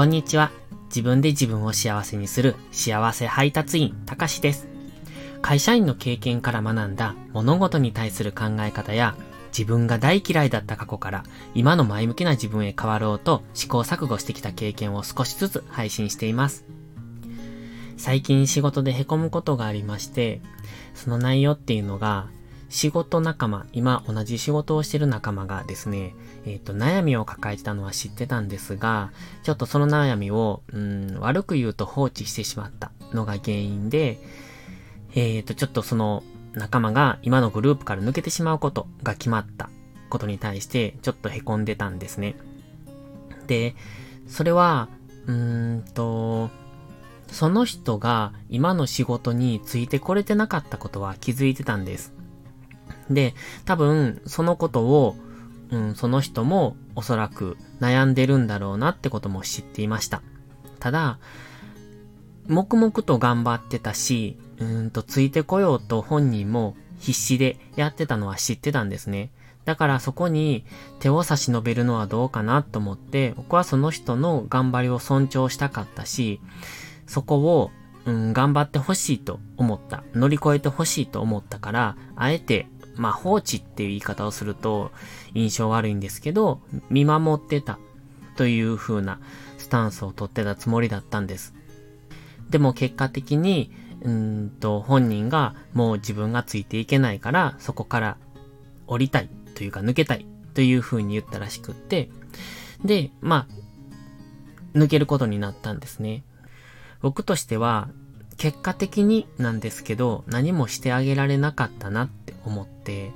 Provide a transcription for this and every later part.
こんにちは。自分で自分を幸せにする幸せ配達員、たかしです。会社員の経験から学んだ物事に対する考え方や自分が大嫌いだった過去から今の前向きな自分へ変わろうと試行錯誤してきた経験を少しずつ配信しています。最近仕事で凹むことがありまして、その内容っていうのが仕事仲間、今同じ仕事をしてる仲間がですね、えっ、ー、と、悩みを抱えてたのは知ってたんですが、ちょっとその悩みを、うん、悪く言うと放置してしまったのが原因で、えっ、ー、と、ちょっとその仲間が今のグループから抜けてしまうことが決まったことに対して、ちょっと凹んでたんですね。で、それは、うーんと、その人が今の仕事についてこれてなかったことは気づいてたんです。で、多分、そのことを、うん、その人もおそらく悩んでるんだろうなってことも知っていました。ただ、黙々と頑張ってたし、うんとついてこようと本人も必死でやってたのは知ってたんですね。だからそこに手を差し伸べるのはどうかなと思って、僕はその人の頑張りを尊重したかったし、そこを、うん、頑張ってほしいと思った。乗り越えてほしいと思ったから、あえてまあ放置っていう言い方をすると印象悪いんですけど、見守ってたという風なスタンスをとってたつもりだったんです。でも結果的に、うんと本人がもう自分がついていけないからそこから降りたいというか抜けたいという風に言ったらしくって、で、まあ、抜けることになったんですね。僕としては、結果的になんですけど、何もしてあげられなかったなって思って、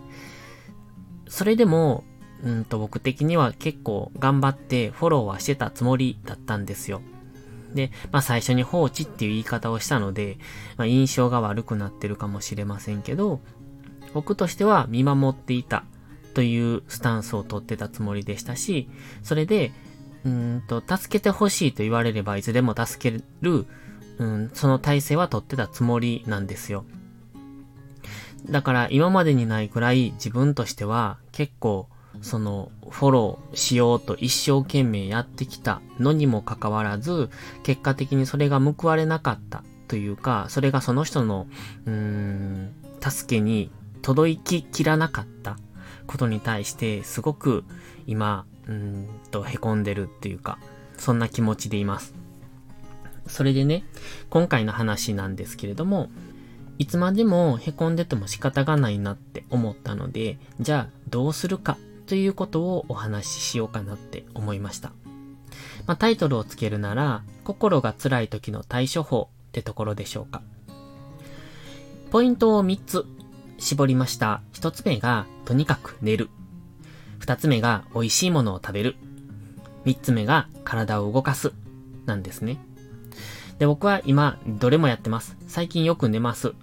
それでも、うんと僕的には結構頑張ってフォローはしてたつもりだったんですよ。で、まあ最初に放置っていう言い方をしたので、まあ印象が悪くなってるかもしれませんけど、僕としては見守っていたというスタンスをとってたつもりでしたし、それで、うんと、助けてほしいと言われればいつでも助けるうん、その体制は取ってたつもりなんですよ。だから今までにないくらい自分としては結構そのフォローしようと一生懸命やってきたのにもかかわらず結果的にそれが報われなかったというかそれがその人のうーん助けに届ききらなかったことに対してすごく今うんと凹んでるっていうかそんな気持ちでいます。それでね、今回の話なんですけれども、いつまでも凹んでても仕方がないなって思ったので、じゃあどうするかということをお話ししようかなって思いました。まあ、タイトルをつけるなら、心が辛い時の対処法ってところでしょうか。ポイントを3つ絞りました。1つ目が、とにかく寝る。2つ目が、美味しいものを食べる。3つ目が、体を動かす。なんですね。で、僕は今、どれもやってます。最近よく寝ます。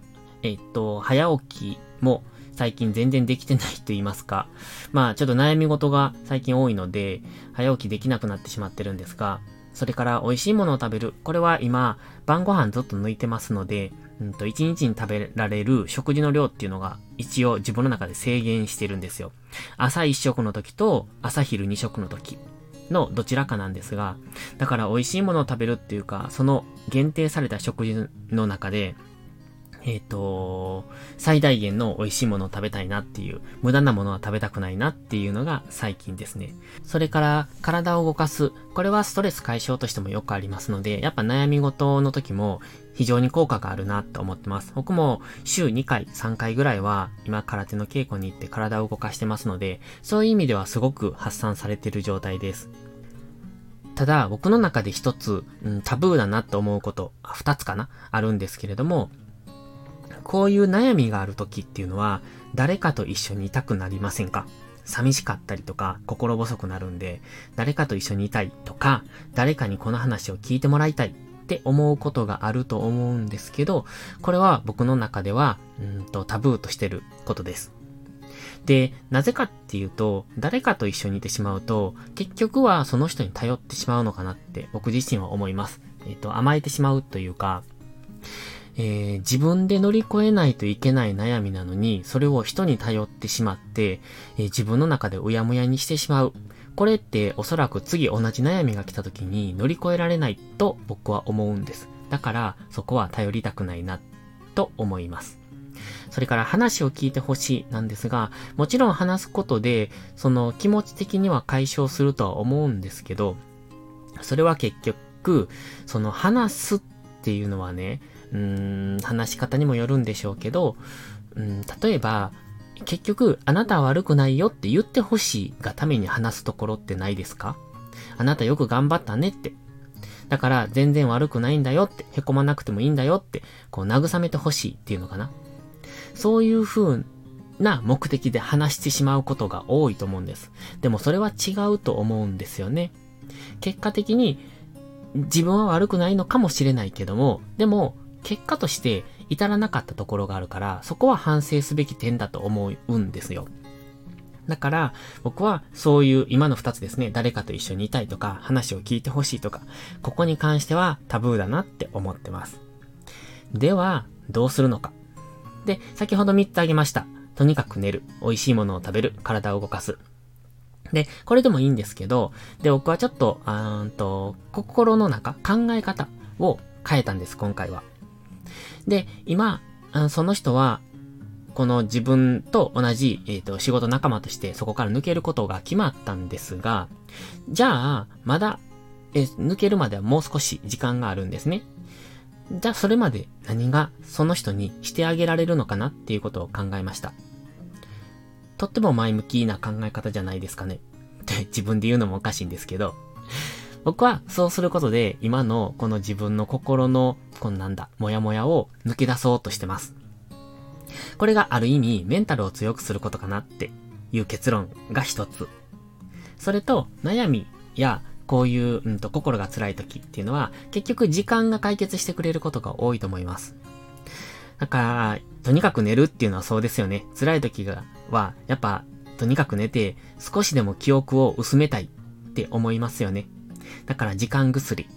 えっと、早起きも最近全然できてないと言いますか。まあ、ちょっと悩み事が最近多いので、早起きできなくなってしまってるんですが、それから美味しいものを食べる。これは今、晩ご飯ずっと抜いてますので、うんと、1日に食べられる食事の量っていうのが一応自分の中で制限してるんですよ。朝1食の時と朝昼2食の時。のどちらかなんですが、だから美味しいものを食べるっていうか、その限定された食事の中で、えっ、ー、と、最大限の美味しいものを食べたいなっていう、無駄なものは食べたくないなっていうのが最近ですね。それから体を動かす。これはストレス解消としてもよくありますので、やっぱ悩み事の時も非常に効果があるなと思ってます。僕も週2回、3回ぐらいは今空手の稽古に行って体を動かしてますので、そういう意味ではすごく発散されてる状態です。ただ、僕の中で一つ、うん、タブーだなと思うこと、二つかなあるんですけれども、こういう悩みがある時っていうのは、誰かと一緒にいたくなりませんか？寂しかったりとか、心細くなるんで、誰かと一緒にいたいとか、誰かにこの話を聞いてもらいたいって思うことがあると思うんですけど、これは僕の中では、うんとタブーとしてることです。で、なぜかっていうと、誰かと一緒にいてしまうと、結局はその人に頼ってしまうのかなって僕自身は思います。えっ、と、甘えてしまうというか、えー、自分で乗り越えないといけない悩みなのに、それを人に頼ってしまって、えー、自分の中でうやむやにしてしまう。これっておそらく次同じ悩みが来た時に乗り越えられないと僕は思うんです。だからそこは頼りたくないなと思います。それから話を聞いてほしいなんですが、もちろん話すことで、その気持ち的には解消するとは思うんですけど、それは結局、その話すっていうのはね、うーん、話し方にもよるんでしょうけど、うん、例えば、結局、あなたは悪くないよって言ってほしいがために話すところってないですか？あなたよく頑張ったねって。だから全然悪くないんだよって、凹まなくてもいいんだよって、こう慰めてほしいっていうのかな？そういう風な目的で話してしまうことが多いと思うんです。でもそれは違うと思うんですよね。結果的に自分は悪くないのかもしれないけども、でも結果として至らなかったところがあるから、そこは反省すべき点だと思うんですよ。だから、僕はそういう今の二つですね、誰かと一緒にいたいとか、話を聞いてほしいとか、ここに関してはタブーだなって思ってます。では、どうするのか。で、先ほど3つ挙げました。とにかく寝る。美味しいものを食べる。体を動かす。で、これでもいいんですけど、で、僕はちょっと、あーんと、心の中、考え方を変えたんです、今回は。で、今、その人は、この自分と同じ、えっ、ー、と、仕事仲間としてそこから抜けることが決まったんですが、じゃあ、まだ、え、抜けるまではもう少し時間があるんですね。じゃあ、それまで何がその人にしてあげられるのかなっていうことを考えました。とっても前向きな考え方じゃないですかね。っ て自分で言うのもおかしいんですけど、僕はそうすることで今のこの自分の心の、こんなんだ、もやもやを抜け出そうとしてます。これがある意味メンタルを強くすることかなっていう結論が一つ。それと悩みやこういう、うんと、心が辛い時っていうのは結局時間が解決してくれることが多いと思います。だから、とにかく寝るっていうのはそうですよね。辛い時が、は、やっぱ、とにかく寝て、少しでも記憶を薄めたいって思いますよね。だから時間薬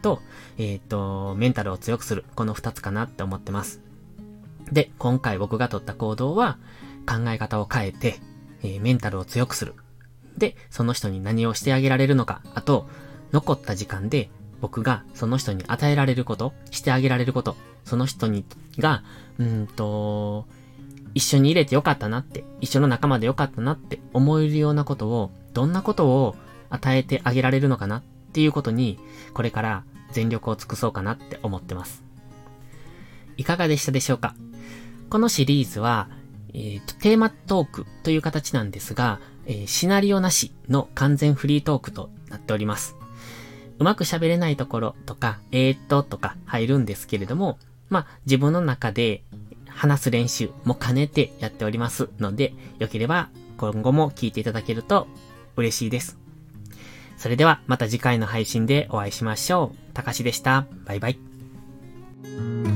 と、えっ、ー、と、メンタルを強くする。この二つかなって思ってます。で、今回僕が取った行動は、考え方を変えて、えー、メンタルを強くする。で、その人に何をしてあげられるのか。あと、残った時間で僕がその人に与えられること、してあげられること、その人に、が、うんと、一緒に入れてよかったなって、一緒の仲間でよかったなって思えるようなことを、どんなことを与えてあげられるのかなっていうことに、これから全力を尽くそうかなって思ってます。いかがでしたでしょうか？このシリーズは、えーと、テーマトークという形なんですが、えー、シナリオなしの完全フリートークとなっております。うまく喋れないところとか、えー、っととか入るんですけれども、まあ、自分の中で話す練習も兼ねてやっておりますので、よければ今後も聞いていただけると嬉しいです。それではまた次回の配信でお会いしましょう。たかしでした。バイバイ。